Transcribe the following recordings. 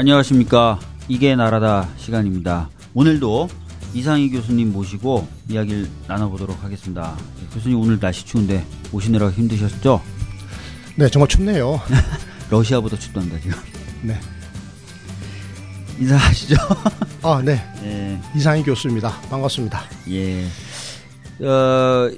안녕하십니까. 이게 나라다 시간입니다. 오늘도 이상희 교수님 모시고 이야기를 나눠보도록 하겠습니다. 교수님 오늘 날씨 추운데 오시느라 힘드셨죠? 네, 정말 춥네요. 러시아보다 춥답니다, 지금. 네. 인사하시죠? 아, 네. 예. 이상희 교수입니다. 반갑습니다. 예. 어,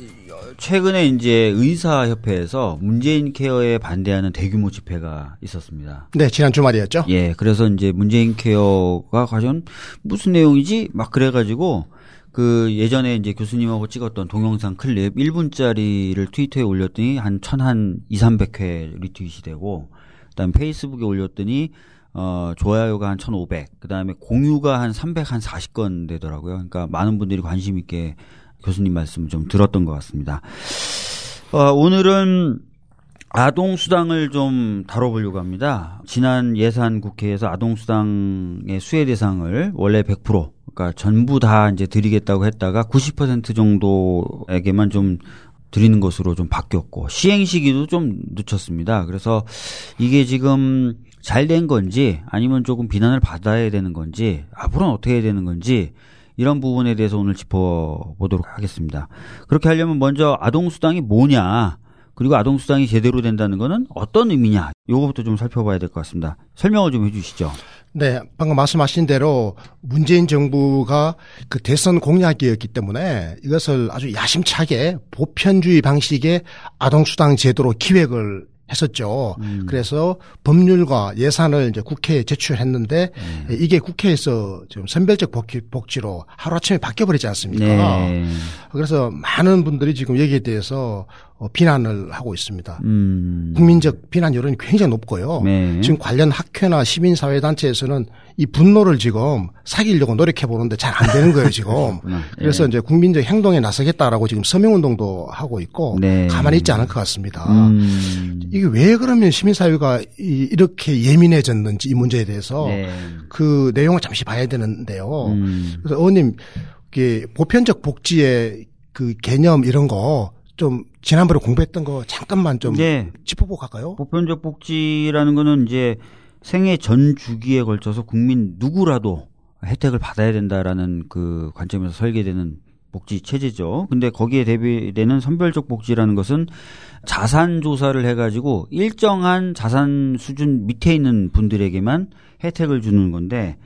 최근에 이제 의사협회에서 문재인 케어에 반대하는 대규모 집회가 있었습니다. 네, 지난 주말이었죠? 예, 그래서 이제 문재인 케어가 과연 무슨 내용이지? 막 그래가지고 그 예전에 이제 교수님하고 찍었던 동영상 클립 1분짜리를 트위터에 올렸더니 한 천한 2, 300회 리트윗이 되고 그다음에 페이스북에 올렸더니 어 좋아요가 한 1,500, 그 다음에 공유가 한 300, 한 40건 되더라고요. 그러니까 많은 분들이 관심 있게 교수님 말씀 좀 들었던 것 같습니다. 어, 오늘은 아동수당을 좀 다뤄보려고 합니다. 지난 예산 국회에서 아동수당의 수혜 대상을 원래 100%, 그러니까 전부 다 이제 드리겠다고 했다가 90% 정도에게만 좀 드리는 것으로 좀 바뀌었고, 시행 시기도 좀 늦췄습니다. 그래서 이게 지금 잘 된 건지 아니면 조금 비난을 받아야 되는 건지 앞으로는 어떻게 해야 되는 건지 이런 부분에 대해서 오늘 짚어보도록 하겠습니다. 그렇게 하려면 먼저 아동수당이 뭐냐, 그리고 아동수당이 제대로 된다는 것은 어떤 의미냐, 요거부터 좀 살펴봐야 될 것 같습니다. 설명을 좀 해주시죠. 네, 방금 말씀하신 대로 문재인 정부가 그 대선 공약이었기 때문에 이것을 아주 야심차게 보편주의 방식의 아동수당 제도로 기획을 했었죠. 음. 그래서 법률과 예산을 이제 국회에 제출했는데 음. 이게 국회에서 지금 선별적 복지, 로 하루아침에 바뀌어버리지 않습니까? 네. 그래서 많은 분들이 지금 여기에 대해서 어, 비난을 하고 있습니다. 음. 국민적 비난 여론이 굉장히 높고요. 네. 지금 관련 학회나 시민사회단체에서는 이 분노를 지금 사귀려고 노력해 보는데 잘 안 되는 거예요, 지금. 그래서 네. 이제 국민적 행동에 나서겠다라고 지금 서명운동도 하고 있고 네. 가만히 있지 않을 것 같습니다. 음. 이게 왜 그러면 시민사회가 이렇게 예민해졌는지 이 문제에 대해서 네. 그 내용을 잠시 봐야 되는데요. 음. 그래서 의원님, 이게 보편적 복지의 그 개념 이런 거 좀 지난번에 공부했던 거 잠깐만 좀 네. 짚어보고 갈까요? 보편적 복지라는 거는 이제 생애 전 주기에 걸쳐서 국민 누구라도 혜택을 받아야 된다라는 그 관점에서 설계되는 복지 체제죠. 근데 거기에 대비되는 선별적 복지라는 것은 자산 조사를 해가지고 일정한 자산 수준 밑에 있는 분들에게만 혜택을 주는 건데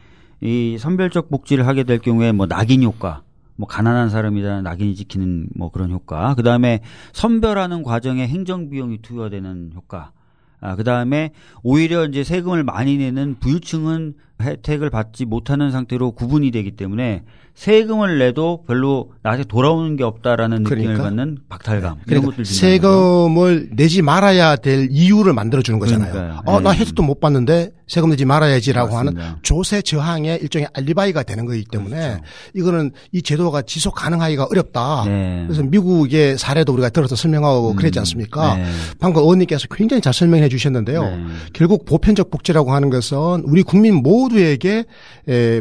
이 선별적 복지를 하게 될 경우에 뭐 낙인 효과, 뭐 가난한 사람이라 낙인이 지키는 뭐 그런 효과, 그 다음에 선별하는 과정에 행정 비용이 투여되는 효과, 아, 그 다음에 오히려 이제 세금을 많이 내는 부유층은 혜택을 받지 못하는 상태로 구분이 되기 때문에 세금을 내도 별로 나한테 돌아오는 게 없다라는 그러니까. 느낌을 받는 박탈감 네. 그러니까 것들 세금을 내지 말아야 될 이유를 만들어 주는 거잖아요. 어, 나 네. 혜택도 못 받는데 세금 내지 말아야지라고 맞습니다. 하는 조세 저항의 일종의 알리바이가 되는 거기 때문에 그렇죠. 이거는 이 제도가 지속 가능하기가 어렵다. 네. 그래서 미국의 사례도 우리가 들어서 설명하고 음. 그랬지 않습니까? 네. 방금 의원님께서 굉장히 잘 설명해 주셨는데요. 네. 결국 보편적 복지라고 하는 것은 우리 국민 모두 에게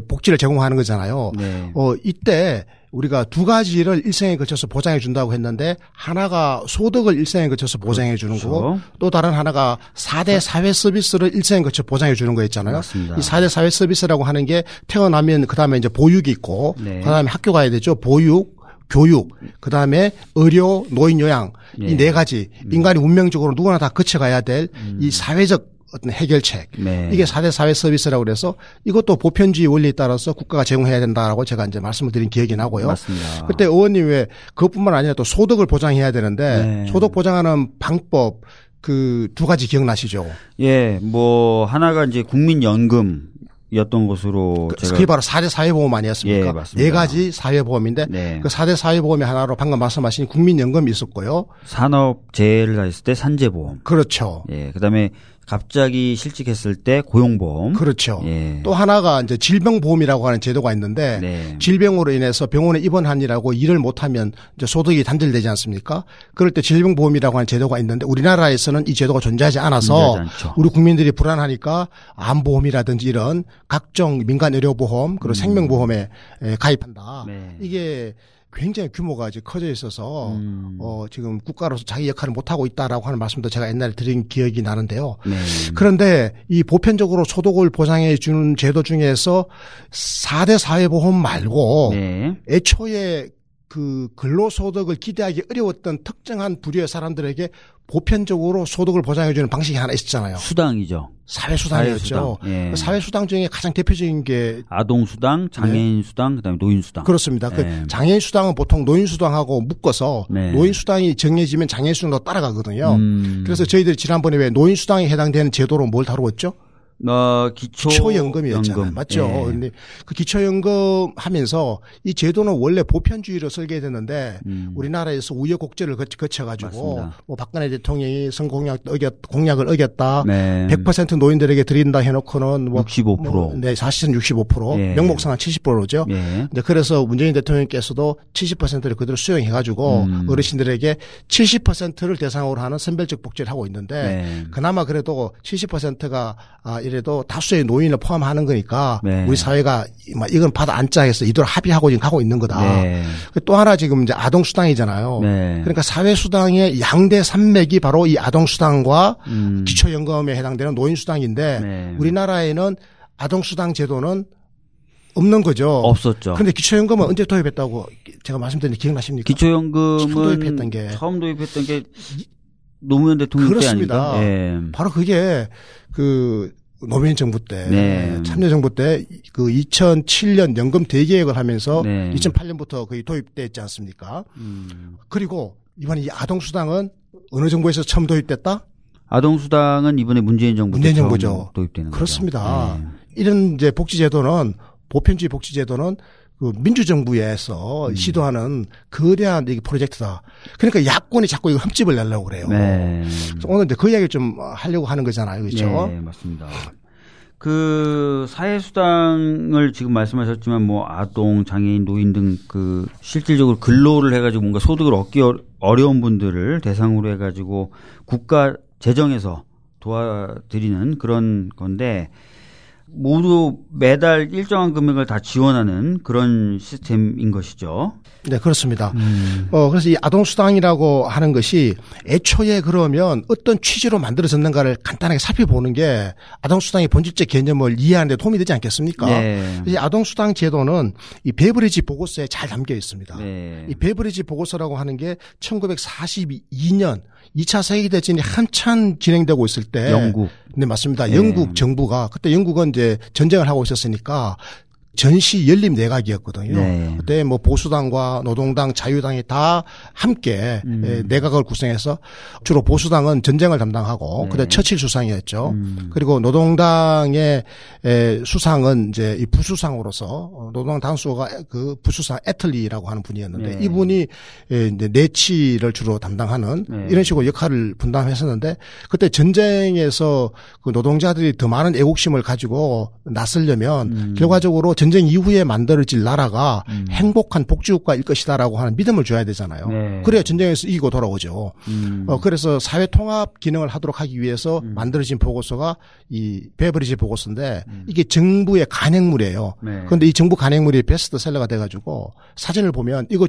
복지를 제공하는 거잖아요. 네. 어, 이때 우리가 두 가지를 일생에 거쳐서 보장해 준다고 했는데 하나가 소득을 일생에 거쳐서 보장해 주는 그렇죠. 거고 또 다른 하나가 4대 사회 서비스를 일생에 거쳐 보장해 주는 거였잖아요. 맞습니다. 이 4대 사회 서비스라고 하는 게 태어나면 그다음에 이제 보육이 있고 네. 그다음에 학교 가야 되죠. 보육 교육, 그 다음에 의료, 노인 요양, 네. 이네 가지 음. 인간이 운명적으로 누구나 다 거쳐가야 될이 음. 사회적 어떤 해결책. 네. 이게 4대 사회 서비스라고 그래서 이것도 보편주의 원리에 따라서 국가가 제공해야 된다라고 제가 이제 말씀을 드린 기억이 나고요. 맞습니다. 그때 의원님 왜 그것뿐만 아니라 또 소득을 보장해야 되는데 네. 소득 보장하는 방법 그 두 가지 기억나시죠? 예, 뭐 하나가 이제 국민연금 였던 것으로 그, 그게 바로 4대 사회보험 아니었습니까? 예, 맞습니다. 네 가지 사회보험인데 네. 그 4대 사회보험의 하나로 방금 말씀하신 국민연금이 있었고요. 산업재해를 했을 때 산재보험. 그렇죠. 예, 그다음에 갑자기 실직했을 때 고용보험. 그렇죠. 예. 또 하나가 이제 질병보험이라고 하는 제도가 있는데 네. 질병으로 인해서 병원에 입원하니라고 일을 못하면 이제 소득이 단절되지 않습니까? 그럴 때 질병보험이라고 하는 제도가 있는데 우리나라에서는 이 제도가 존재하지 않아서 우리 국민들이 불안하니까 암보험이라든지 이런 각종 민간 의료보험 그리고 음. 생명보험에 가입한다. 네. 이게 굉장히 규모가 이제 커져 있어서 음. 어 지금 국가로서 자기 역할을 못 하고 있다라고 하는 말씀도 제가 옛날에 드린 기억이 나는데요. 네. 그런데 이 보편적으로 소득을 보장해 주는 제도 중에서 4대 사회보험 말고 네. 애초에 그 근로소득을 기대하기 어려웠던 특정한 부류의 사람들에게 보편적으로 소득을 보장해주는 방식이 하나 있었잖아요. 수당이죠. 사회수당이었죠. 사회수당, 예. 그 사회수당 중에 가장 대표적인 게 아동수당, 장애인수당, 네. 그다음에 노인수당. 그렇습니다. 그 예. 그 장애인수당은 보통 노인수당하고 묶어서 네. 노인수당이 정해지면 장애인수당도 따라가거든요. 음. 그래서 저희들이 지난번에 왜 노인수당에 해당되는 제도로 뭘 다루었죠? 어, 기초 기초연금이었잖아요. 연금. 맞죠? 예. 근데 그 기초연금 하면서 이 제도는 원래 보편주의로 설계됐는데 음. 우리나라에서 우여곡절을 거쳐 가지고 뭐 박근혜 대통령이 선공약 어겼 공약을 어겼다. 네. 100% 노인들에게 드린다 해 놓고는 뭐 65%. 뭐, 네, 사실은 65%. 예. 명목상은 70%죠. 예. 근데 그래서 문재인 대통령께서도 70%를 그대로 수용해 가지고 음. 어르신들에게 70%를 대상으로 하는 선별적 복지를 하고 있는데 네. 그나마 그래도 70%가 아 이래도 다수의 노인을 포함하는 거니까 네. 우리 사회가 이건 받아 앉자 해서 이들 합의하고 지금 하고 있는 거다. 네. 또 하나 지금 이제 아동 수당이잖아요. 네. 그러니까 사회 수당의 양대 산맥이 바로 이 아동 수당과 음. 기초 연금에 해당되는 노인 수당인데 네. 우리나라에는 아동 수당 제도는 없는 거죠. 없었죠. 그런데 기초연금은 언제 도입했다고 제가 말씀드린 기억나십니까? 기초연금은 처음 도입했던 게 처음 도입했던 게 노무현 대통령 그렇습니다. 때 아닙니까? 예. 바로 그게 그 노무현 정부 때 네. 참여정부 때 그 2007년 연금 대계획을 하면서 네. 2008년부터 거의 도입됐지 않습니까? 음. 그리고 이번에 이 아동 수당은 어느 정부에서 처음 도입됐다? 아동 수당은 이번에 문재인 정부 문재인 정부죠. 도입되는 그렇습니다. 네. 이런 이제 복지 제도는 보편주의 복지 제도는 그 민주정부에서 음. 시도하는 거대한 이 프로젝트다. 그러니까 야권이 자꾸 이거 흠집을 내려고 그래요. 네. 그래서 오늘 이제 그 이야기를 좀 하려고 하는 거잖아요. 그렇죠? 네, 맞습니다. 그 사회수당을 지금 말씀하셨지만 뭐 아동, 장애인, 노인 등 그 실질적으로 근로를 해가지고 뭔가 소득을 얻기 어려운 분들을 대상으로 해가지고 국가 재정에서 도와드리는 그런 건데 모두 매달 일정한 금액을 다 지원하는 그런 시스템인 것이죠. 네, 그렇습니다. 음. 어, 그래서 이 아동수당이라고 하는 것이 애초에 그러면 어떤 취지로 만들어졌는가를 간단하게 살펴보는 게 아동수당의 본질적 개념을 이해하는 데 도움이 되지 않겠습니까? 네. 그래서 아동수당 제도는 이 베브리지 보고서에 잘 담겨 있습니다. 네. 이 베브리지 보고서라고 하는 게 1942년 2차 세계대전이 한참 진행되고 있을 때 영국 네 맞습니다. 네. 영국 정부가 그때 영국은 이제 전쟁을 하고 있었으니까 전시 연립 내각이었거든요. 네. 그때 뭐 보수당과 노동당, 자유당이 다 함께 음. 예, 내각을 구성해서 주로 보수당은 전쟁을 담당하고 네. 그때 처칠 수상이었죠. 음. 그리고 노동당의 수상은 이제 이 부수상으로서 어, 노동 당수가 그 부수상 애틀리라고 하는 분이었는데 네. 이분이 이제 내치를 주로 담당하는 네. 이런 식으로 역할을 분담했었는데 그때 전쟁에서 그 노동자들이 더 많은 애국심을 가지고 나서려면 음. 결과적으로 전쟁 이후에 만들어질 나라가 음. 행복한 복지국가일 것이다라고 하는 믿음을 줘야 되잖아요. 네. 그래야 전쟁에서 이기고 돌아오죠. 음. 어, 그래서 사회 통합 기능을 하도록 하기 위해서 음. 만들어진 보고서가 이 베버리지 보고서인데 음. 이게 정부의 간행물이에요. 네. 그런데 이 정부 간행물이 베스트셀러가 돼가지고 사진을 보면 이거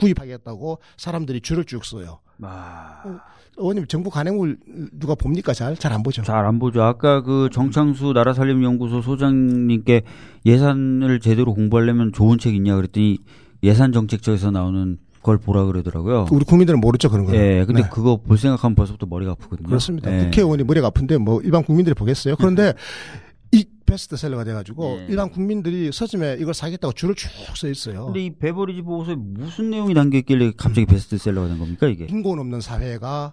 구입하겠다고 사람들이 줄을 쭉 서요. 아. 어, 의원님 정부 간행물 누가 봅니까 잘? 잘 안 보죠. 잘 안 보죠. 아까 그 정창수 나라살림연구소 소장님께 예산을 제대로 공부하려면 좋은 책 있냐 그랬더니 예산 정책처에서 나오는 걸 보라 그러더라고요. 우리 국민들은 모르죠 그런 거. 예, 근데 네. 그거 볼 생각하면 벌써부터 머리가 아프거든요. 그렇습니다. 예. 국회의원이 머리가 아픈데 뭐 일반 국민들이 보겠어요. 그런데 이 베스트셀러가 돼가지고 네. 일반 국민들이 서점에 이걸 사겠다고 줄을 쭉 서 있어요. 근데 이 베버리지 보고서에 무슨 내용이 담겨 있길래 갑자기 베스트셀러가 된 겁니까 이게? 빈곤 없는 사회가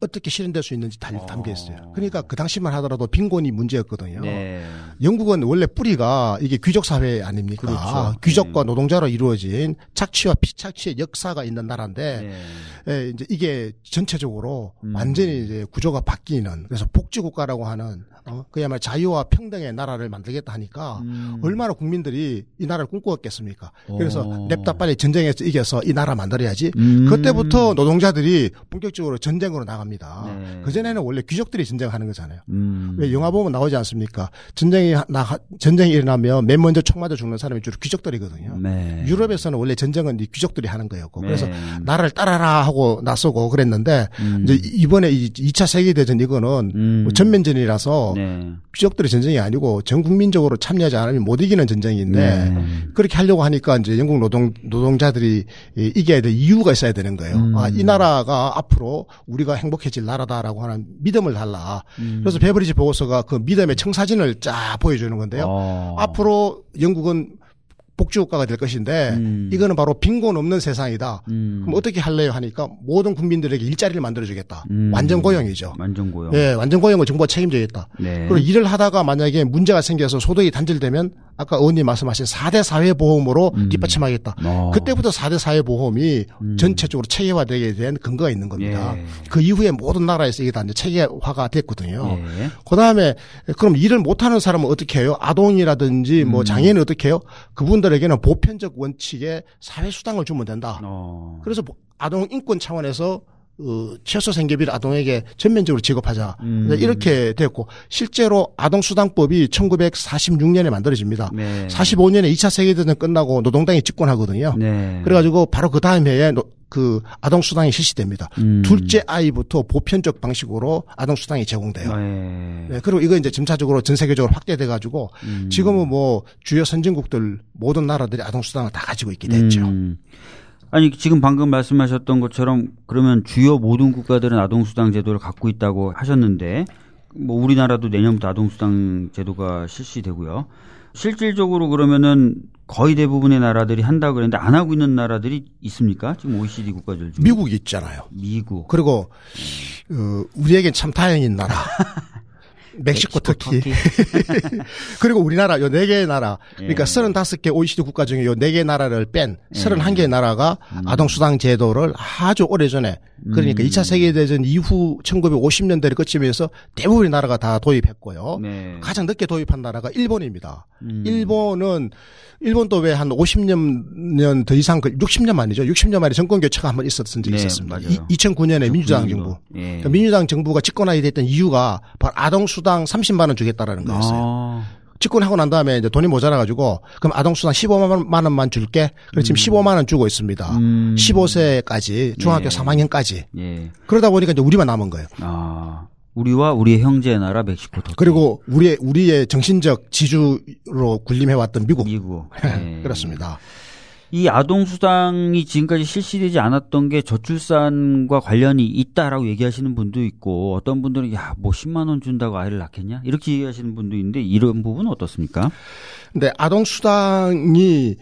어떻게 실현될 수 있는지 다 담겨 있어요. 어. 그러니까 그 당시만 하더라도 빈곤이 문제였거든요. 네. 영국은 원래 뿌리가 이게 귀족 사회 아닙니까? 그렇죠. 귀족과 네. 노동자로 이루어진 착취와 피착취의 역사가 있는 나라인데 네. 예, 이제 이게 전체적으로 음. 완전히 이제 구조가 바뀌는 그래서 복지 국가라고 하는 어, 그야말로 자유와 평등의 나라를 만들겠다 하니까 음. 얼마나 국민들이 이 나라를 꿈꾸었겠습니까? 그래서 오. 냅다 빨리 전쟁에서 이겨서 이 나라 만들어야지. 음. 그때부터 노동자들이 본격적으로 전쟁으로 나갑니다. 네. 그 전에는 원래 귀족들이 전쟁하는 거잖아요. 음. 왜 영화 보면 나오지 않습니까? 전쟁이 나 전쟁이 일어나면 맨 먼저 총 맞아 죽는 사람이 주로 귀족들이거든요. 네. 유럽에서는 원래 전쟁은 귀족들이 하는 거였고 그래서 네. 나라를 따라라 하고 나서고 그랬는데 음. 이제 이번에 이 2차 세계 대전 이거는 음. 뭐 전면전이라서 네. 귀족들의 전쟁이 아니고 전 국민적으로 참여하지 않으면 못 이기는 전쟁인데 네. 그렇게 하려고 하니까 이제 영국 노동 노동자들이 이겨야 될 이유가 있어야 되는 거예요. 음. 아, 이 나라가 앞으로 우리가 행복해질 나라다라고 하는 믿음을 달라. 음. 그래서 베버리지 보고서가 그 믿음의 청사진을 쫙 보여주는 건데요. 어. 앞으로 영국은 복지국가가 될 것인데 음. 이거는 바로 빈곤 없는 세상이다. 음. 그럼 어떻게 할래요 하니까 모든 국민들에게 일자리를 만들어주겠다. 음. 완전 고용이죠. 완전 고용. 네, 완전 고용을 정부가 책임져야겠다. 네. 그리고 일을 하다가 만약에 문제가 생겨서 소득이 단절되면 아까 의원님 말씀하신 4대 사회보험으로 음. 뒷받침하겠다. 어. 그때부터 4대 사회보험이 음. 전체적으로 체계화되게 된 근거가 있는 겁니다. 예. 그 이후에 모든 나라에서 이게 다 이제 체계화가 됐거든요. 예. 그 다음에 그럼 일을 못하는 사람은 어떻게 해요? 아동이라든지 뭐 음. 장애인은 어떻게 해요? 그분들에게는 보편적 원칙의 사회수당을 주면 된다. 어. 그래서 아동 인권 차원에서 어, 최소 생계비를 아동에게 전면적으로 지급하자. 음. 이렇게 됐고 실제로 아동수당법이 1946년에 만들어집니다. 네. 45년에 2차 세계대전 끝나고 노동당이 집권하거든요. 네. 그래가지고 바로 그 다음 해에 그 아동수당이 실시됩니다. 음. 둘째 아이부터 보편적 방식으로 아동수당이 제공돼요. 네. 네. 그리고 이거 이제 점차적으로 전 세계적으로 확대돼가지고 음. 지금은 뭐 주요 선진국들 모든 나라들이 아동수당을 다 가지고 있게 됐죠. 음. 아니 지금 방금 말씀하셨던 것처럼 그러면 주요 모든 국가들은 아동수당 제도를 갖고 있다고 하셨는데 뭐 우리나라도 내년부터 아동수당 제도가 실시되고요. 실질적으로 그러면은 거의 대부분의 나라들이 한다고 그랬는데 안 하고 있는 나라들이 있습니까? 지금 OECD 국가들 중에. 미국이 있잖아요. 미국. 그리고 어, 우리에겐 참 다행인 나라. 멕시코, 터키. 터키. 그리고 우리나라 요 네 개의 나라. 그러니까 예. 35개 OECD 국가 중에 요 네 개 나라를 뺀 31개의 예. 나라가 음. 아동 수당 제도를 아주 오래전에 그러니까 음. 2차 세계 대전 이후 1950년대를 거치면서 대부분의 나라가 다 도입했고요. 네. 가장 늦게 도입한 나라가 일본입니다. 음. 일본은 일본도 왜 한 50년 더 이상 60년 그 만이죠. 60년 만에 정권 교체가 한 번 있었던 적이 네, 있었습니다. 이, 2009년에 민주당 정부. 예. 그러니까 민주당 정부가 집권하게 됐던 이유가 바로 아동 수당 30만 원 주겠다라는 거였어요. 아. 집권하고 난 다음에 이제 돈이 모자라가지고 그럼 아동수당 15만 원만 줄게. 그래서 지금 음. 15만 원 주고 있습니다. 음. 15세까지 중학교 예. 3학년까지. 예. 그러다 보니까 이제 우리만 남은 거예요. 아. 우리와 우리의 형제 나라 멕시코 터키. 그리고 우리의 우리의 정신적 지주로 군림해 왔던 미국. 미국. 네. 그렇습니다. 이 아동 수당이 지금까지 실시되지 않았던 게 저출산과 관련이 있다라고 얘기하시는 분도 있고 어떤 분들은 야 뭐 10만 원 준다고 아이를 낳겠냐 이렇게 얘기하시는 분도 있는데 이런 부분은 어떻습니까? 근데 아동 수당이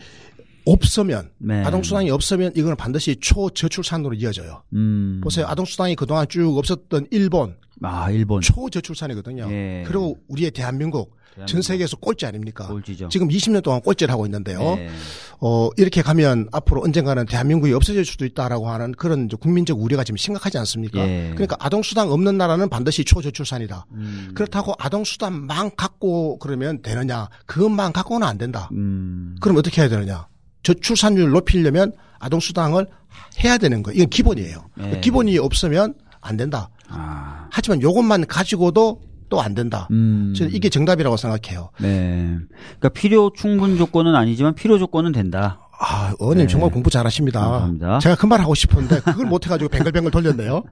없으면 네. 아동 수당이 없으면 이거는 반드시 초저출산으로 이어져요. 음. 보세요. 아동 수당이 그동안 쭉 없었던 일본 아, 일본. 초저출산이거든요. 예. 그리고 우리의 대한민국, 대한민국, 전 세계에서 꼴찌 아닙니까? 꼴찌죠. 지금 20년 동안 꼴찌를 하고 있는데요. 예. 어, 이렇게 가면 앞으로 언젠가는 대한민국이 없어질 수도 있다라고 하는 그런 국민적 우려가 지금 심각하지 않습니까? 예. 그러니까 아동수당 없는 나라는 반드시 초저출산이다. 음. 그렇다고 아동수당만 갖고 그러면 되느냐? 그것만 갖고는 안 된다. 음. 그럼 어떻게 해야 되느냐? 저출산율 높이려면 아동수당을 해야 되는 거예요. 이건 기본이에요. 예. 기본이 없으면 안 된다. 아. 하지만 요것만 가지고도 또 안 된다. 음. 저는 이게 정답이라고 생각해요. 네. 그러니까 필요 충분 조건은 아니지만 필요 조건은 된다. 아, 의원님 네. 정말 공부 잘하십니다. 감사합니다. 제가 그 말 하고 싶은데 그걸 못 해가지고 뱅글뱅글 돌렸네요.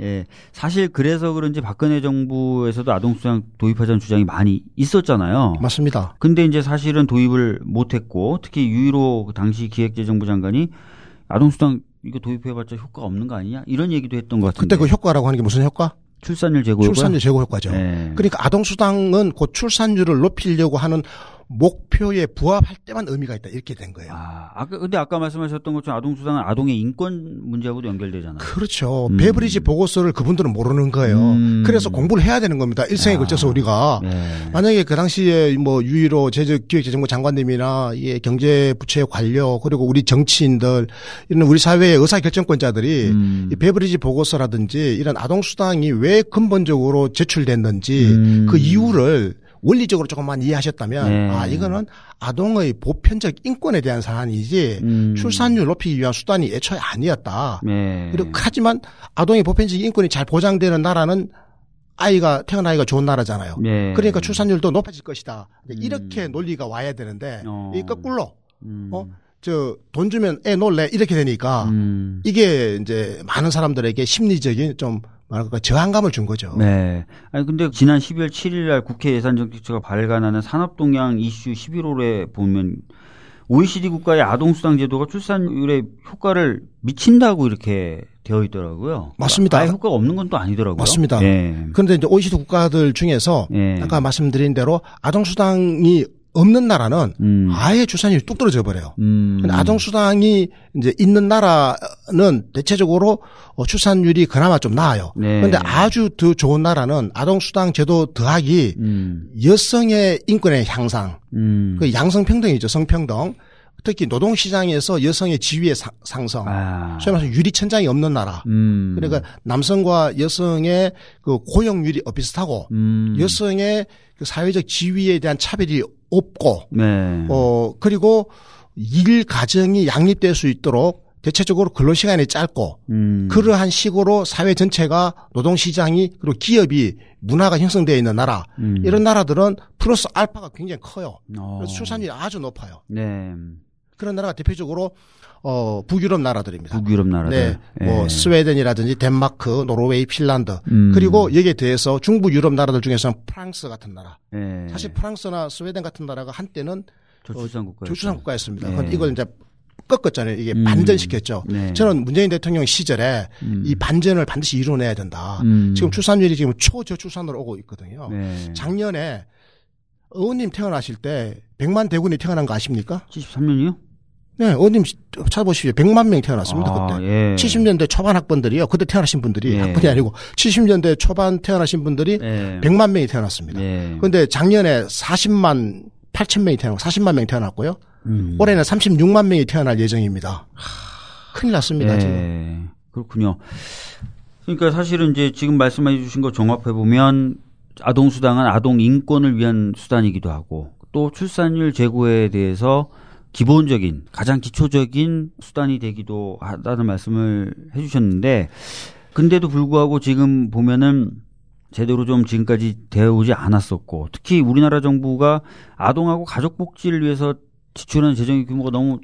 예, 사실 그래서 그런지 박근혜 정부에서도 아동수당 도입하자는 주장이 많이 있었잖아요. 맞습니다. 근데 이제 사실은 도입을 못했고 특히 유일로 그 당시 기획재정부 장관이 아동수당 이거 도입해봤자 효과 없는 거 아니냐 이런 얘기도 했던 것 같은데. 그때 그 효과라고 하는 게 무슨 효과? 출산율 제고 출산율 제고 효과죠. 네. 그러니까 아동 수당은 곧 출산율을 높이려고 하는 목표에 부합할 때만 의미가 있다 이렇게 된 거예요. 아, 아까 근데 아까 말씀하셨던 것처럼 아동 수당은 아동의 인권 문제하고도 연결되잖아요. 그렇죠. 음. 베브리지 보고서를 그분들은 모르는 거예요. 음. 그래서 공부를 해야 되는 겁니다. 일생에 아. 걸쳐서 우리가 네. 만약에 그 당시에 뭐 유일로 제주기획재정부 장관님이나 예, 경제부처의 관료 그리고 우리 정치인들 이런 우리 사회의 의사 결정권자들이 음. 이 베브리지 보고서라든지 이런 아동 수당이 왜 근본적으로 제출됐는지 음. 그 이유를 원리적으로 조금만 이해하셨다면 네. 아 이거는 아동의 보편적 인권에 대한 사안이지 음. 출산율 높이기 위한 수단이 애초에 아니었다. 네. 그리고 하지만 아동의 보편적 인권이 잘 보장되는 나라는 아이가 태어나기가 좋은 나라잖아요. 네. 그러니까 출산율도 높아질 것이다. 이렇게 음. 논리가 와야 되는데 어. 이 거꾸로 음. 어. 저돈 주면 애 놀래 이렇게 되니까 음. 이게 이제 많은 사람들에게 심리적인 좀 뭐랄까 저항감을 준 거죠. 네. 아니 근데 지난 12월 7일 날 국회 예산정책처가 발간하는 산업동향 이슈 11월에 보면 OECD 국가의 아동수당 제도가 출산율에 효과를 미친다고 이렇게 되어 있더라고요. 맞습니다. 아예 효과가 없는 건 또 아니더라고요. 맞습니다. 예. 그런데 이제 OECD 국가들 중에서 예. 아까 말씀드린 대로 아동수당이 없는 나라는 음. 아예 출산율이 뚝 떨어져 버려요. 음. 아동 수당이 이제 있는 나라는 대체적으로 어, 출산율이 그나마 좀 나아요. 네. 그런데 아주 더 좋은 나라는 아동 수당 제도 더하기 음. 여성의 인권의 향상, 음. 그 양성 평등이죠, 성평등. 특히 노동 시장에서 여성의 지위의 상성, 아. 소위 말해서 유리 천장이 없는 나라. 음. 그러니까 남성과 여성의 그 고용률이 비슷하고 음. 여성의 그 사회적 지위에 대한 차별이 없고 네. 어 그리고 일 가정이 양립될 수 있도록 대체적으로 근로 시간이 짧고 음. 그러한 식으로 사회 전체가 노동 시장이 그리고 기업이 문화가 형성되어 있는 나라 음. 이런 나라들은 플러스 알파가 굉장히 커요. 어. 그래서 출산율이 아주 높아요. 네. 그런 나라가 대표적으로 어 북유럽 나라들입니다. 북유럽 나라들. 네. 뭐 예. 스웨덴이라든지 덴마크, 노르웨이, 핀란드. 음. 그리고 여기에 대해서 중부 유럽 나라들 중에서는 프랑스 같은 나라. 예. 사실 프랑스나 스웨덴 같은 나라가 한때는 저출산 국가 저출산 국가였습니다. 예. 그런데 이걸 이제 꺾었잖아요. 이게 음. 반전시켰죠. 네. 저는 문재인 대통령 시절에 음. 이 반전을 반드시 이뤄내야 된다. 음. 지금 출산율이 지금 초저출산으로 오고 있거든요. 네. 작년에 의원님 태어나실 때 100만 대군이 태어난 거 아십니까? 73년이요? 네, 어님 찾아보십시오. 100만 명이 태어났습니다, 아, 그때. 예. 70년대 초반 학번들이요. 그때 태어나신 분들이 예. 학번이 아니고 70년대 초반 태어나신 분들이 예. 100만 명이 태어났습니다. 예. 그런데 작년에 40만 8천 명이 태어나고 40만 명이 태어났고요. 음. 올해는 36만 명이 태어날 예정입니다. 큰일 났습니다, 예. 지금. 그렇군요. 그러니까 사실은 이제 지금 말씀해 주신 거 종합해 보면 아동 수당은 아동 인권을 위한 수단이기도 하고 또 출산율 제고에 대해서 기본적인 가장 기초적인 수단이 되기도 하다는 말씀을 해주셨는데 근데도 불구하고 지금 보면은 제대로 좀 지금까지 되어 오지 않았었고 특히 우리나라 정부가 아동하고 가족 복지를 위해서 지출하는 재정의 규모가 너무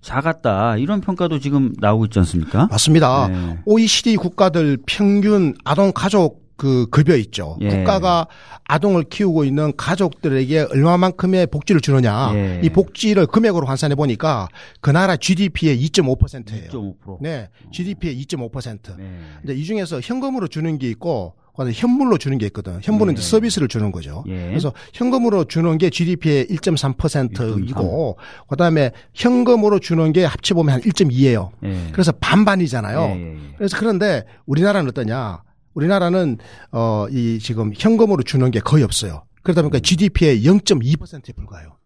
작았다 이런 평가도 지금 나오고 있지 않습니까? 맞습니다. 네. OECD 국가들 평균 아동 가족 그 급여 있죠. 예. 국가가 아동을 키우고 있는 가족들에게 얼마만큼의 복지를 주느냐. 예. 이 복지를 금액으로 환산해 보니까 그 나라 GDP의 2.5%예요. 2.5%. 네. GDP의 2.5%. 네. 이제 이 중에서 현금으로 주는 게 있고 그다음에 현물로 주는 게 있거든. 현물은 예. 이제 서비스를 주는 거죠. 예. 그래서 현금으로 주는 게 GDP의 1.3%이고 그다음에 현금으로 주는 게 합쳐 보면 한 1.2예요. 예. 그래서 반반이잖아요. 예, 그래서 그런데 우리나라는 어떠냐? 우리나라는 어 이 지금 현금으로 주는 게 거의 없어요. 그러다 보니까 GDP의 0.2%에 불과해요.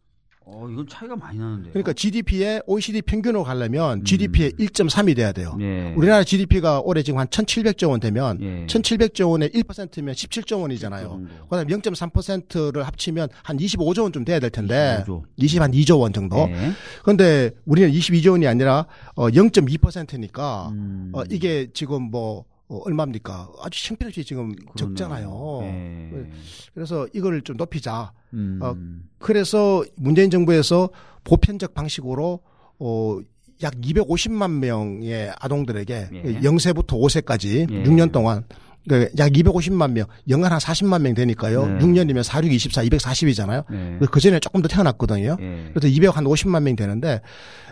어, 이건 차이가 많이 나는데. 그러니까 GDP의 OECD 평균으로 가려면 음. GDP의 1.3이 돼야 돼요. 예. 우리나라 GDP가 올해 지금 한 1,700조 원 되면 예. 1,700조 원의 1%면 17조 원이잖아요. 그다음에 0.3%를 합치면 한 25조 원 좀 돼야 될 텐데 25조. 20 한 2조 원 정도. 예. 그런데 우리는 22조 원이 아니라 어 0.2%니까 음. 어 이게 지금 뭐 어, 얼마입니까? 아주 형편없이 지금 그러네요. 적잖아요. 네. 그래서 이걸 좀 높이자. 음. 어, 그래서 문재인 정부에서 보편적 방식으로 어, 약 250만 명의 아동들에게 예. 0세부터 5세까지 예. 6년 동안 그러니까 약 250만 명, 연간 한 40만 명 되니까요. 네. 6년이면 4, 6, 24, 240이잖아요. 네. 그 전에 조금 더 태어났거든요. 네. 그래서 250만 명 되는데,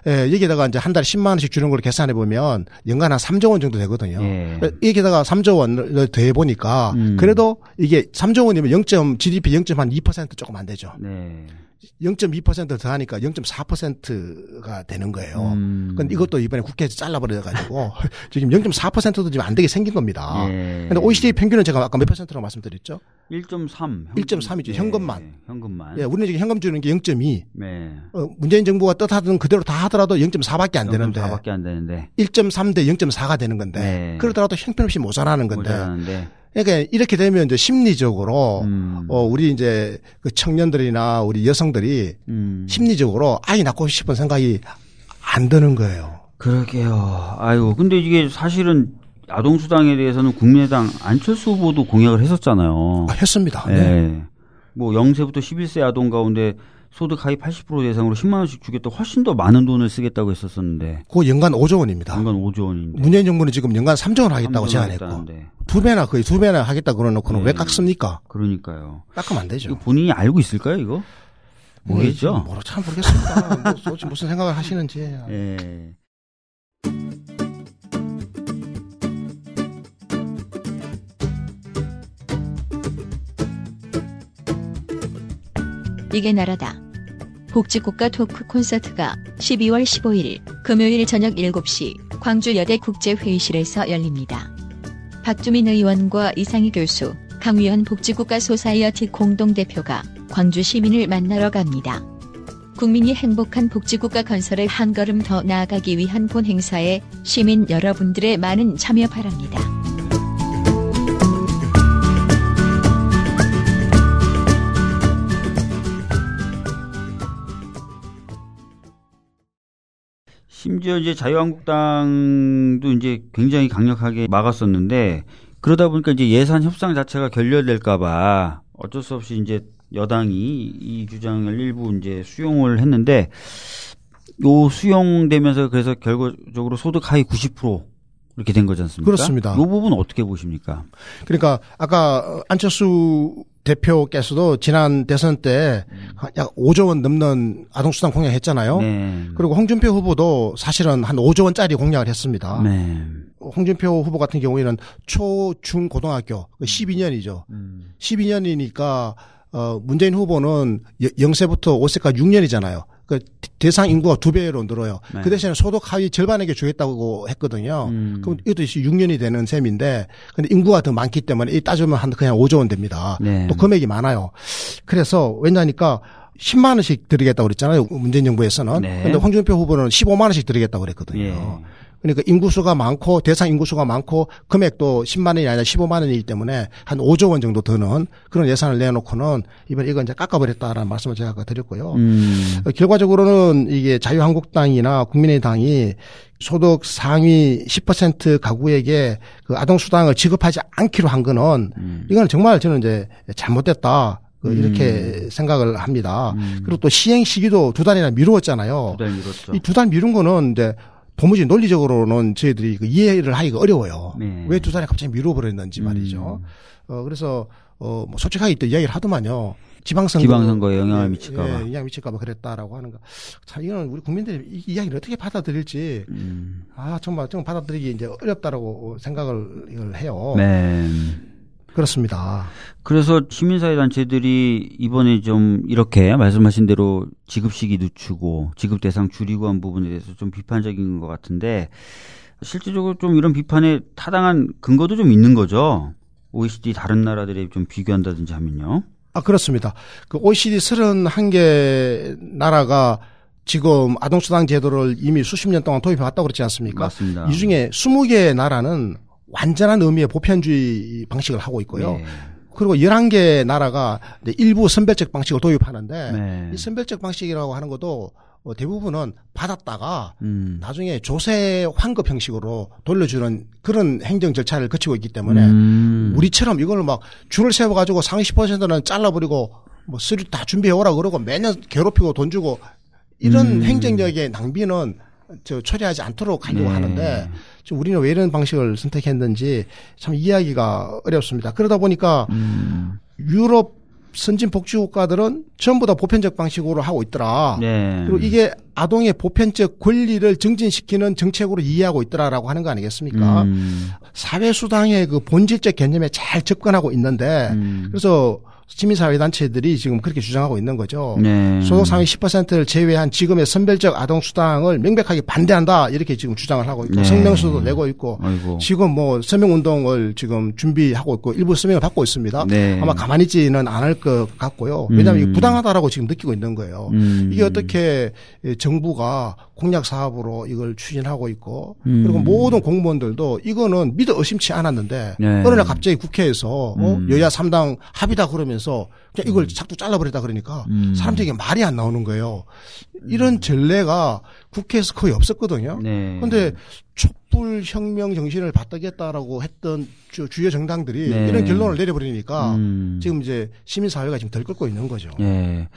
예, 여기다가 이제 한 달에 10만 원씩 주는 걸 계산해 보면 연간 한 3조 원 정도 되거든요. 네. 여기다가 3조 원을 더해 보니까 음. 그래도 이게 3조 원이면 0. GDP 0.2% 조금 안 되죠. 네. 0.2% 더 하니까 0.4%가 되는 거예요. 음. 근데 이것도 이번에 국회에서 잘라버려 가지고 지금 0.4%도 지금 안 되게 생긴 겁니다. 예. 근데 OECD 평균은 제가 아까 몇 퍼센트라고 말씀드렸죠? 1.3. 1.3이죠. 예. 현금만. 현금만. 예, 우리는 지금 현금 주는 게 0.2. 네. 어, 문재인 정부가 뜻하던 그대로 다 하더라도 0.4밖에 안 되는데. 4밖에 안 되는데. 1.3 대 0.4가 되는 건데. 네. 그러더라도 형편없이 모자라는 건데. 모자라는데. 그러니까 이렇게 되면 이제 심리적으로 음. 어 우리 이제 그 청년들이나 우리 여성들이 음. 심리적으로 아이 낳고 싶은 생각이 안 드는 거예요. 그러게요. 아유, 근데 이게 사실은 아동 수당에 대해서는 국민의당 안철수 후보도 공약을 했었잖아요. 아, 했습니다. 네. 네. 뭐 0세부터 11세 아동 가운데 소득 하위 80% 대상으로 10만 원씩 주겠다 훨씬 더 많은 돈을 쓰겠다고 했었었는데. 그거 연간 5조 원입니다. 연간 5조 원인데. 문재인 정부는 지금 연간 3조 원 하겠다고 제안했고. 두 배나 거의 두 배나 하겠다 그러놓고는 네. 왜 깎습니까? 그러니까요. 깎으면 안 되죠. 본인이 알고 있을까요, 이거? 모르겠죠. 뭐로 참 모르겠습니다. 뭐, 무슨 생각을 하시는지. 예. 이게 나라다. 복지국가 토크 콘서트가 12월 15일 금요일 저녁 7시 광주 여대 국제회의실에서 열립니다. 박주민 의원과 이상희 교수, 강위현 복지국가 소사이어티 공동대표가 광주 시민을 만나러 갑니다. 국민이 행복한 복지국가 건설을 한 걸음 더 나아가기 위한 본 행사에 시민 여러분들의 많은 참여 바랍니다. 심지어 이제 자유한국당도 이제 굉장히 강력하게 막았었는데 그러다 보니까 이제 예산 협상 자체가 결렬될까봐 어쩔 수 없이 이제 여당이 이 주장을 일부 이제 수용을 했는데 요 수용되면서 그래서 결과적으로 소득 하위 90% 이렇게 된 거지 않습니까? 그렇습니다. 이 부분 어떻게 보십니까? 그러니까 아까 안철수 대표께서도 지난 대선 때 약 5조 원 넘는 아동수당 공약했잖아요. 네. 그리고 홍준표 후보도 사실은 한 5조 원짜리 공약을 했습니다. 네. 홍준표 후보 같은 경우에는 초, 중, 고등학교 12년이죠. 음. 12년이니까 어 문재인 후보는 0세부터 5세까지 6년이잖아요. 그 대상 인구가 두 배로 늘어요. 네. 그 대신에 소득 하위 절반에게 주겠다고 했거든요. 음. 그럼 이것도 6년이 되는 셈인데 근데 인구가 더 많기 때문에 이 따지면 한 그냥 5조 원 됩니다. 네. 또 금액이 많아요. 그래서 왜냐니까 10만 원씩 드리겠다고 그랬잖아요. 문재인 정부에서는. 네. 근데 홍준표 후보는 15만 원씩 드리겠다고 그랬거든요. 예. 그러니까 인구수가 많고 대상 인구수가 많고 금액도 10만 원이 아니라 15만 원이기 때문에 한 5조 원 정도 드는 그런 예산을 내놓고는 이번 이건 이제 깎아버렸다라는 말씀을 제가 드렸고요. 음. 결과적으로는 이게 자유한국당이나 국민의당이 소득 상위 10% 가구에게 그 아동수당을 지급하지 않기로 한 거는 음. 이건 정말 저는 이제 잘못됐다. 그 이렇게 음. 생각을 합니다. 음. 그리고 또 시행 시기도 두 달이나 미루었잖아요. 두 달 미뤘죠. 이 두 달 미룬 거는 이제 도무지 논리적으로는 저희들이 그 이해를 하기가 어려워요. 네. 왜두 달에 갑자기 미뤄버렸는지 말이죠. 음. 어, 그래서, 어, 뭐 솔직하게 또 이야기를 하더만요. 지방선거. 지방선거에 영향을 미칠까봐. 예, 영향 미칠까봐 그랬다라고 하는 거. 참, 이거는 우리 국민들이 이 이야기를 어떻게 받아들일지, 음. 아, 정말, 좀 받아들이기 이제 어렵다라고 생각을 해요. 네. 그렇습니다. 그래서 시민사회 단체들이 이번에 좀 이렇게 말씀하신 대로 지급 시기 늦추고 지급 대상 줄이고 한 부분에 대해서 좀 비판적인 것 같은데 실질적으로 좀 이런 비판에 타당한 근거도 좀 있는 거죠. OECD 다른 나라들에 좀 비교한다든지 하면요. 아, 그렇습니다. 그 OECD 31개 나라가 지금 아동수당 제도를 이미 수십 년 동안 도입해 왔다고 그렇지 않습니까? 맞습니다. 이 중에 20개 나라는 완전한 의미의 보편주의 방식을 하고 있고요. 네. 그리고 11개 나라가 일부 선별적 방식을 도입하는데 네. 이 선별적 방식이라고 하는 것도 어, 대부분은 받았다가 음. 나중에 조세 환급 형식으로 돌려주는 그런 행정 절차를 거치고 있기 때문에 음. 우리처럼 이걸 막 줄을 세워가지고 상위 10%는 잘라버리고 뭐 수리 다 준비해 오라 그러고 매년 괴롭히고 돈 주고 이런 음. 행정력의 낭비는 저 처리하지 않도록 하려고 네. 하는데 지금 우리는 왜 이런 방식을 선택했는지 참 이해하기가 어렵습니다. 그러다 보니까 음. 유럽 선진 복지 국가들은 전부 다 보편적 방식으로 하고 있더라. 네. 그리고 이게 아동의 보편적 권리를 증진시키는 정책으로 이해하고 있더라라고 하는 거 아니겠습니까? 음. 사회수당의 그 본질적 개념에 잘 접근하고 있는데 음. 그래서 시민사회단체들이 지금 그렇게 주장하고 있는 거죠. 네. 소득 상위 10%를 제외한 지금의 선별적 아동 수당을 명백하게 반대한다 이렇게 지금 주장을 하고 있고 네. 성명서도 내고 있고 아이고. 지금 뭐 서명 운동을 지금 준비하고 있고 일부 서명을 받고 있습니다. 네. 아마 가만히 있지는 않을 것 같고요. 왜냐하면 음. 부당하다라고 지금 느끼고 있는 거예요. 음. 이게 어떻게 정부가 공약 사업으로 이걸 추진하고 있고 음. 그리고 모든 공무원들도 이거는 믿어 의심치 않았는데 네. 어느 날 갑자기 국회에서 어? 음. 여야 3당 합의다 그러면서 이걸 자꾸 음. 잘라버리다 그러니까 음. 사람들에게 말이 안 나오는 거예요. 이런 전례가 국회에서 거의 없었거든요. 네. 그런데 촛불 혁명 정신을 바꾸겠다라고 했던 주, 주요 정당들이 네. 이런 결론을 내려버리니까 음. 지금 이제 시민사회가 지금 들끓고 있는 거죠. 네.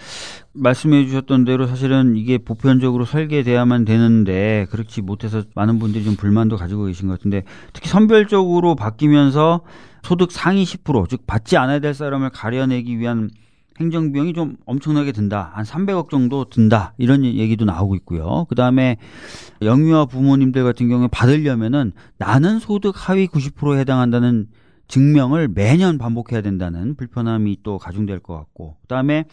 말씀해 주셨던 대로 사실은 이게 보편적으로 설계돼야만 되는데 그렇지 못해서 많은 분들이 좀 불만도 가지고 계신 것 같은데 특히 선별적으로 바뀌면서 소득 상위 10%, 즉 받지 않아야 될 사람을 가려내기 위한 행정 비용이 좀 엄청나게 든다. 한 300억 정도 든다. 이런 얘기도 나오고 있고요. 그 다음에 영유아 부모님들 같은 경우에 받으려면은 나는 소득 하위 90%에 해당한다는 증명을 매년 반복해야 된다는 불편함이 또 가중될 것 같고. 그 다음에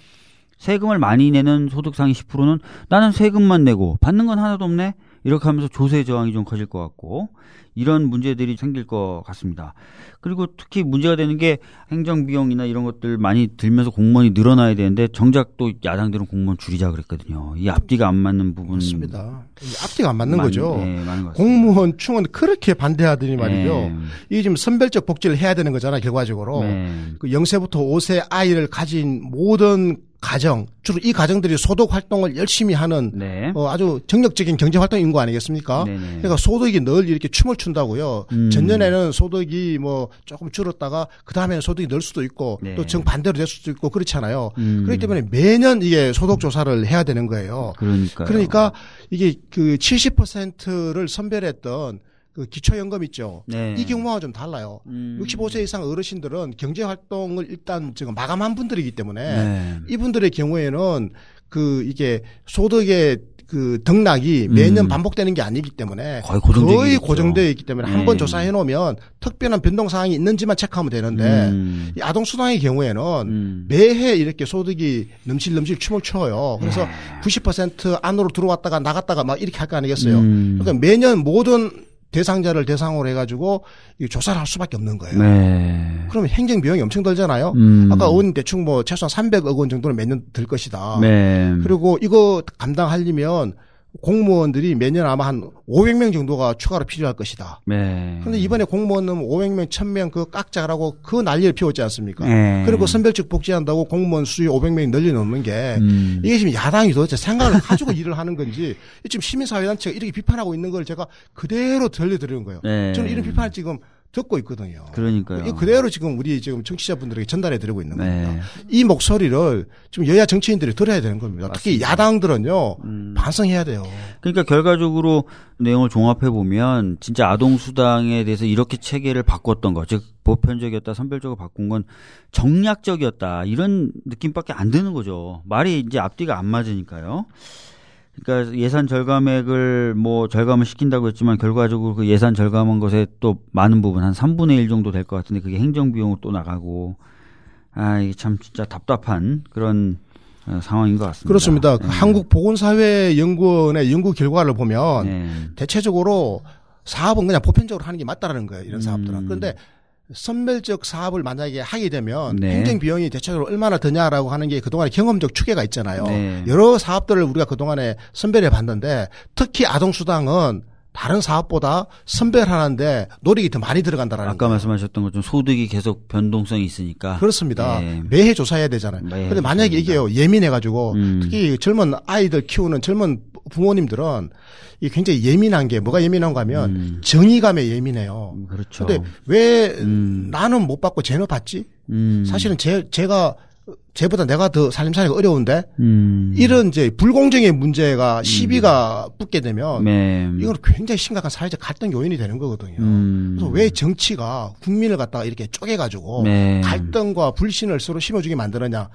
세금을 많이 내는 소득 상위 10%는 나는 세금만 내고 받는 건 하나도 없네? 이렇게 하면서 조세 저항이 좀 커질 것 같고 이런 문제들이 생길 것 같습니다. 그리고 특히 문제가 되는 게 행정 비용이나 이런 것들 많이 들면서 공무원이 늘어나야 되는데 정작 또 야당들은 공무원 줄이자 그랬거든요. 이 앞뒤가 안 맞는 부분 맞습니다. 앞뒤가 안 맞는 맞, 거죠. 네, 공무원 충원 그렇게 반대하더니 말이죠. 네. 이게 지금 선별적 복지를 해야 되는 거잖아요. 결과적으로 네. 그 0세부터 5세 아이를 가진 모든 가정 주로 이 가정들이 소득 활동을 열심히 하는 네. 어, 아주 정력적인 경제 활동 인구 아니겠습니까? 네네. 그러니까 소득이 늘 이렇게 춤을 춘다고요. 음. 전년에는 소득이 뭐 조금 줄었다가 그 다음에는 소득이 늘 수도 있고 네. 또 정반대로 될 수도 있고 그렇잖아요. 음. 그렇기 때문에 매년 이게 소득 조사를 해야 되는 거예요. 그러니까 그러니까 이게 그 70%를 선별했던 그 기초연금 있죠. 네. 이 경우와 좀 달라요. 음. 65세 이상 어르신들은 경제 활동을 일단 지금 마감한 분들이기 때문에 네. 이분들의 경우에는 그 이게 소득의 그 등락이 매년 음. 반복되는 게 아니기 때문에 거의, 거의 고정되어 있기 때문에 네. 한번 조사해 놓으면 특별한 변동 사항이 있는지만 체크하면 되는데 음. 이 아동 수당의 경우에는 음. 매해 이렇게 소득이 넘실넘실 춤을 춰요. 그래서 네. 90% 안으로 들어왔다가 나갔다가 막 이렇게 할 거 아니겠어요. 음. 그러니까 매년 모든 대상자를 대상으로 해가지고 조사를 할 수밖에 없는 거예요. 네. 그러면 행정 비용이 엄청 들잖아요. 음. 아까 의원님 대충 뭐 최소한 300억 원 정도는 매년 들 것이다. 네. 그리고 이거 감당하려면 공무원들이 매년 아마 한 500명 정도가 추가로 필요할 것이다. 네. 그런데 이번에 공무원은 500명, 1000명 그 깍자라고 그 난리를 피웠지 않습니까? 네. 그리고 선별직 복지한다고 공무원 수요 500명이 늘려놓는 게 음. 이게 지금 야당이 도대체 생각을 가지고 일을 하는 건지 지금 시민사회단체가 이렇게 비판하고 있는 걸 제가 그대로 들려드리는 거예요. 네. 저는 이런 비판을 지금 듣고 있거든요. 그러니까요. 이 그대로 지금 우리 지금 정치자분들에게 전달해 드리고 있는 네. 겁니다. 이 목소리를 지금 여야 정치인들이 들어야 되는 겁니다. 맞습니다. 특히 야당들은요 음. 반성해야 돼요. 그러니까 결과적으로 내용을 종합해 보면 진짜 아동 수당에 대해서 이렇게 체계를 바꿨던 거, 즉 보편적이었다, 선별적으로 바꾼 건 정략적이었다 이런 느낌밖에 안 드는 거죠. 말이 이제 앞뒤가 안 맞으니까요. 그러니까 예산 절감액을 뭐 절감을 시킨다고 했지만 결과적으로 그 예산 절감한 것에 또 많은 부분 한 3분의 1 정도 될 것 같은데 그게 행정 비용으로 또 나가고 아 이게 참 진짜 답답한 그런 어, 상황인 것 같습니다. 그렇습니다. 네. 한국 보건사회 연구원의 연구 결과를 보면 네. 대체적으로 사업은 그냥 보편적으로 하는 게 맞다라는 거예요. 이런 사업들은. 음. 그런데 선별적 사업을 만약에 하게 되면 네. 행정 비용이 대체적으로 얼마나 드냐라고 하는 게 그동안에 경험적 추계가 있잖아요. 네. 여러 사업들을 우리가 그동안에 선별해 봤는데 특히 아동 수당은 다른 사업보다 선별하는데 노력이 더 많이 들어간다라는 아까 거예요. 말씀하셨던 것처럼 소득이 계속 변동성이 있으니까 그렇습니다. 네. 매해 조사해야 되잖아요. 그런데 만약에 이게요 예민해 가지고 음. 특히 젊은 아이들 키우는 젊은 부모님들은 이 굉장히 예민한 게 뭐가 예민한가 하면 음. 정의감에 예민해요. 음, 그렇죠. 근데 왜 음. 나는 못 받고 쟤는 받지? 음. 사실은 제 제가 쟤보다 내가 더 살림살이가 어려운데 음. 이런 이제 불공정의 문제가 음. 시비가 음. 붙게 되면 네. 이건 굉장히 심각한 사회적 갈등 요인이 되는 거거든요. 음. 그래서 왜 정치가 국민을 갖다가 이렇게 쪼개가지고 네. 갈등과 불신을 서로 심어주게 만드느냐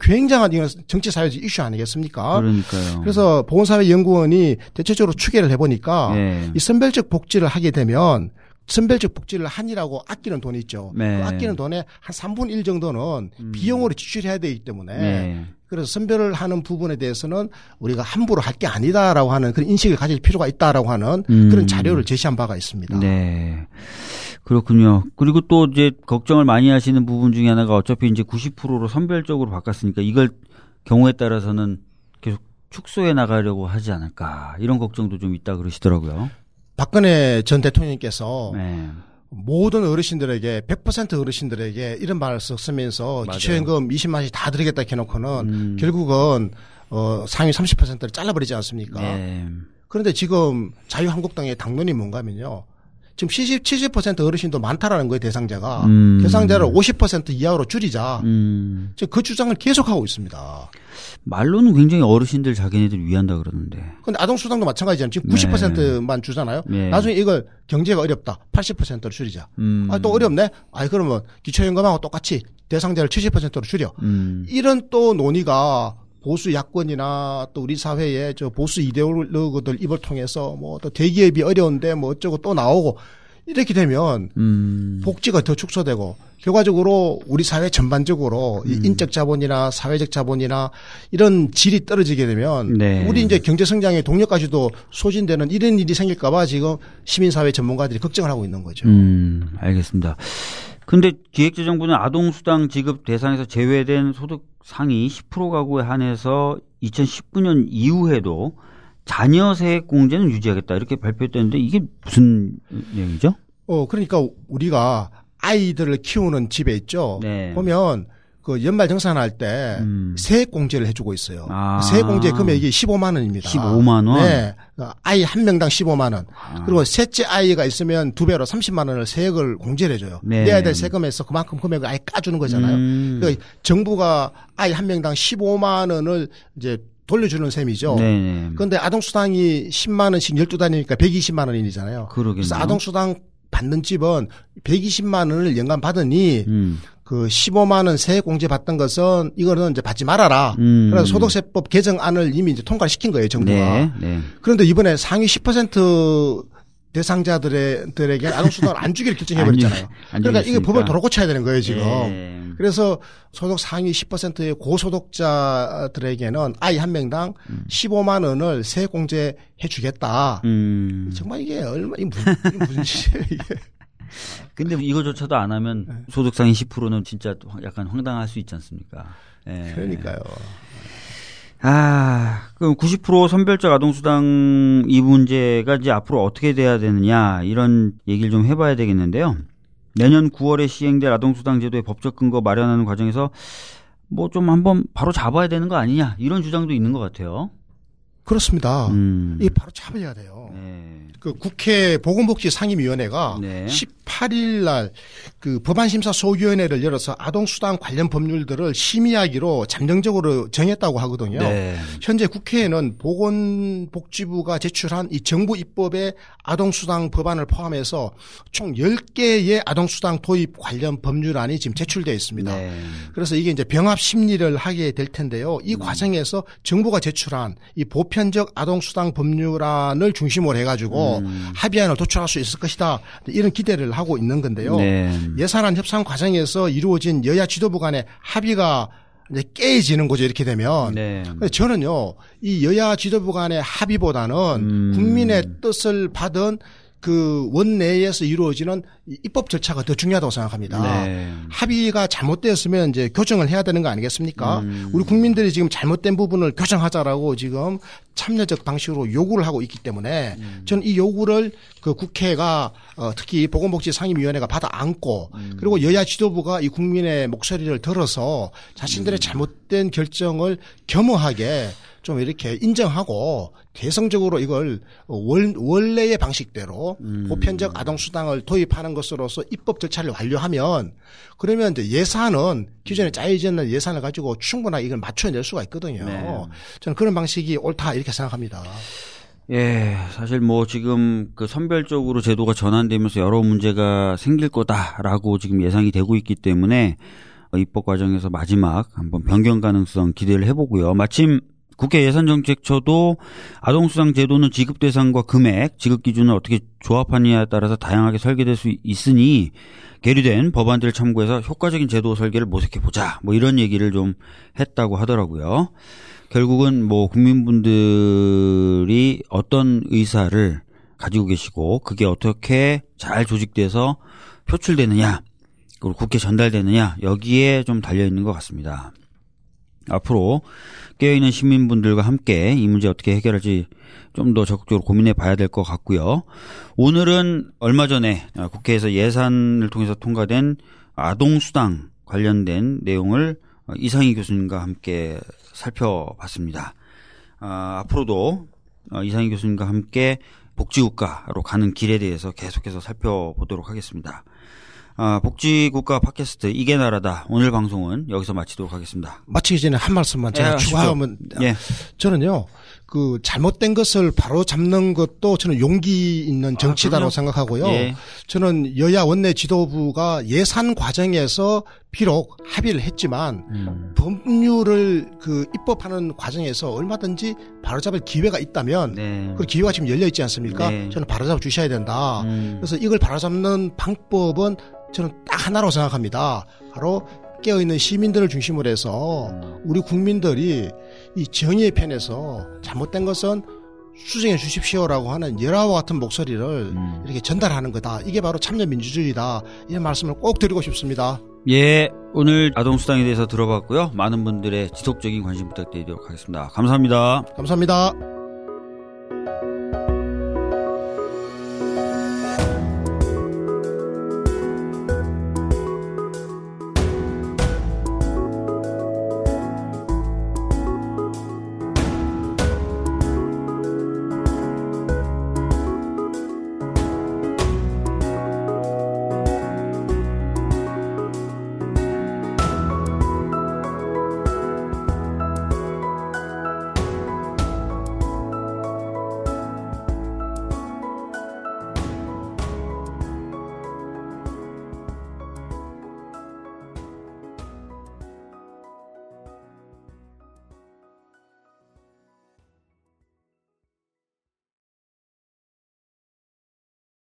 굉장한 이건 정치 사회적 이슈 아니겠습니까? 그러니까요. 그래서 보건사회연구원이 대체적으로 추계를 해보니까 네. 이 선별적 복지를 하게 되면 선별적 복지를 한이라고 아끼는 돈이 있죠. 네. 그 아끼는 돈의 한 3분 1 정도는 음. 비용으로 지출해야 되기 때문에 네. 그래서 선별을 하는 부분에 대해서는 우리가 함부로 할 게 아니다라고 하는 그런 인식을 가질 필요가 있다라고 하는 음. 그런 자료를 제시한 바가 있습니다. 네. 그렇군요. 그리고 또 이제 걱정을 많이 하시는 부분 중에 하나가 어차피 이제 90%로 선별적으로 바꿨으니까 이걸 경우에 따라서는 계속 축소해 나가려고 하지 않을까 이런 걱정도 좀 있다 그러시더라고요. 박근혜 전 대통령께서 네. 모든 어르신들에게 100% 어르신들에게 이런 말을 쓰면서 기초연금 20만 원씩 다 드리겠다 해놓고는 음. 결국은 어 상위 30%를 잘라버리지 않습니까? 네. 그런데 지금 자유한국당의 당론이 뭔가면요. 지금 70, 70% 어르신도 많다라는 거예요, 대상자가. 음. 대상자를 50% 이하로 줄이자. 음. 지금 그 주장을 계속하고 있습니다. 말로는 굉장히 어르신들 자기네들 위한다 그러는데. 근데 아동수당도 마찬가지잖아요. 지금 90%만 주잖아요. 네. 나중에 이걸 경제가 어렵다. 80%로 줄이자. 음. 아, 또 어렵네? 아이, 그러면 기초연금하고 똑같이 대상자를 70%로 줄여. 음. 이런 또 논의가 보수 야권이나 또 우리 사회에 저 보수 이데올로그들 입을 통해서 뭐 또 대기업이 어려운데 뭐 어쩌고 또 나오고 이렇게 되면 음. 복지가 더 축소되고 결과적으로 우리 사회 전반적으로 음. 인적 자본이나 사회적 자본이나 이런 질이 떨어지게 되면 네. 우리 이제 경제 성장의 동력까지도 소진되는 이런 일이 생길까봐 지금 시민사회 전문가들이 걱정을 하고 있는 거죠. 음, 알겠습니다. 근데 기획재정부는 아동수당 지급 대상에서 제외된 소득 상위 10% 가구에 한해서 2019년 이후에도 자녀 세액 공제는 유지하겠다 이렇게 발표했는데 이게 무슨 내용이죠? 어 그러니까 우리가 아이들을 키우는 집에 있죠. 네. 보면 그 연말 정산할 때 음. 세액 공제를 해주고 있어요. 아. 세액 공제 금액이 15만 원입니다. 15만 원. 네, 그 아이 한 명당 15만 원. 아. 그리고 셋째 아이가 있으면 두 배로 30만 원을 세액을 공제를 해줘요. 네. 내야 될 세금에서 그만큼 금액을 아예 까주는 거잖아요. 음. 그러니까 정부가 아이 한 명당 15만 원을 이제 돌려주는 셈이죠. 네. 그런데 아동수당이 10만 원씩 12단위니까 120만 원이잖아요. 그러겠네요. 그래서 아동수당 받는 집은 120만 원을 연간 받으니 음. 그 15만 원 세액 공제 받던 것은 이거는 이제 받지 말아라. 음. 그래서 소득세법 개정안을 이미 이제 통과를 시킨 거예요, 정부가. 네, 네. 그런데 이번에 상위 10% 대상자들에게 아동수당을 안 주기를 결정해버렸잖아요. 그러니까 이게 법을 도로 고쳐야 되는 거예요, 지금. 네. 그래서 소득 상위 10%의 고소득자들에게는 아이 한 명당 음. 15만 원을 세액 공제해 주겠다. 음. 정말 이게 얼마, 이 무슨, 무슨 짓이에요, 이게. 근데 이거조차도 안 하면 네. 소득 상위 10%는 진짜 약간 황당할 수 있지 않습니까? 네. 그러니까요. 아, 그럼 90% 선별적 아동수당 이 문제가 이제 앞으로 어떻게 돼야 되느냐 이런 얘기를 좀 해봐야 되겠는데요. 내년 9월에 시행될 아동수당 제도의 법적 근거 마련하는 과정에서 뭐 좀 한번 바로 잡아야 되는 거 아니냐 이런 주장도 있는 것 같아요. 그렇습니다. 음. 이게 바로 잡아야 돼요. 네. 그 국회 보건복지 상임위원회가 네. 18일 날 그 법안심사 소위원회를 열어서 아동수당 관련 법률들을 심의하기로 잠정적으로 정했다고 하거든요. 네. 현재 국회에는 보건복지부가 제출한 이 정부 입법의 아동수당 법안을 포함해서 총 10개의 아동수당 도입 관련 법률안이 지금 제출되어 있습니다. 네. 그래서 이게 이제 병합 심리를 하게 될 텐데요. 이 음. 과정에서 정부가 제출한 이 보편 적 아동수당 법률안을 중심으로 해가지고 음. 합의안을 도출할 수 있을 것이다. 이런 기대를 하고 있는 건데요. 네. 예산안 협상 과정에서 이루어진 여야 지도부 간의 합의가 이제 깨지는 거죠 이렇게 되면 네. 저는요 이 여야 지도부 간의 합의보다는 음. 국민의 뜻을 받은 그 원내에서 이루어지는 입법 절차가 더 중요하다고 생각합니다. 네. 합의가 잘못되었으면 이제 교정을 해야 되는 거 아니겠습니까? 음. 우리 국민들이 지금 잘못된 부분을 교정하자라고 지금 참여적 방식으로 요구를 하고 있기 때문에 음. 저는 이 요구를 그 국회가 어, 특히 보건복지 상임위원회가 받아 안고 음. 그리고 여야 지도부가 이 국민의 목소리를 들어서 자신들의 음. 잘못된 결정을 겸허하게 좀 이렇게 인정하고 개성적으로 이걸 원, 원래의 방식대로 음. 보편적 아동 수당을 도입하는 것으로서 입법 절차를 완료하면 그러면 이제 예산은 기존에 짜여져 있는 예산을 가지고 충분하게 이걸 맞춰낼 수가 있거든요. 네. 저는 그런 방식이 옳다 이렇게 생각합니다. 예, 사실 뭐 지금 그 선별적으로 제도가 전환되면서 여러 문제가 생길 거다라고 지금 예상이 되고 있기 때문에 입법 과정에서 마지막 한번 변경 가능성 기대를 해보고요. 마침 국회 예산정책처도 아동수당 제도는 지급 대상과 금액, 지급 기준을 어떻게 조합하느냐에 따라서 다양하게 설계될 수 있으니 계류된 법안들을 참고해서 효과적인 제도 설계를 모색해 보자. 뭐 이런 얘기를 좀 했다고 하더라고요. 결국은 뭐 국민분들이 어떤 의사를 가지고 계시고 그게 어떻게 잘 조직돼서 표출되느냐 그리고 국회 전달되느냐 여기에 좀 달려 있는 것 같습니다. 앞으로 깨어있는 시민분들과 함께 이 문제 어떻게 해결할지 좀 더 적극적으로 고민해 봐야 될 것 같고요. 오늘은 얼마 전에 국회에서 예산을 통해서 통과된 아동수당 관련된 내용을 이상희 교수님과 함께 살펴봤습니다. 아, 앞으로도 이상희 교수님과 함께 복지국가로 가는 길에 대해서 계속해서 살펴보도록 하겠습니다. 아, 복지국가 팟캐스트 이게 나라다 오늘 방송은 여기서 마치도록 하겠습니다. 마치기 전에 한 말씀만 제가 예, 추가하면 예. 저는요 그 잘못된 것을 바로 잡는 것도 저는 용기 있는 아, 정치다라고 아, 생각하고요. 예. 저는 여야 원내 지도부가 예산 과정에서 비록 합의를 했지만 음. 법률을 그 입법하는 과정에서 얼마든지 바로잡을 기회가 있다면 네. 그 기회가 지금 열려 있지 않습니까? 네. 저는 바로잡아 주셔야 된다. 음. 그래서 이걸 바로잡는 방법은 저는 딱 하나로 생각합니다. 바로 깨어있는 시민들을 중심으로 해서 우리 국민들이 이 정의의 편에서 잘못된 것은 수정해 주십시오라고 하는 열화와 같은 목소리를 음. 이렇게 전달하는 거다. 이게 바로 참여민주주의다. 이런 말씀을 꼭 드리고 싶습니다. 예, 오늘 아동수당에 대해서 들어봤고요. 많은 분들의 지속적인 관심 부탁드리도록 하겠습니다. 감사합니다. 감사합니다.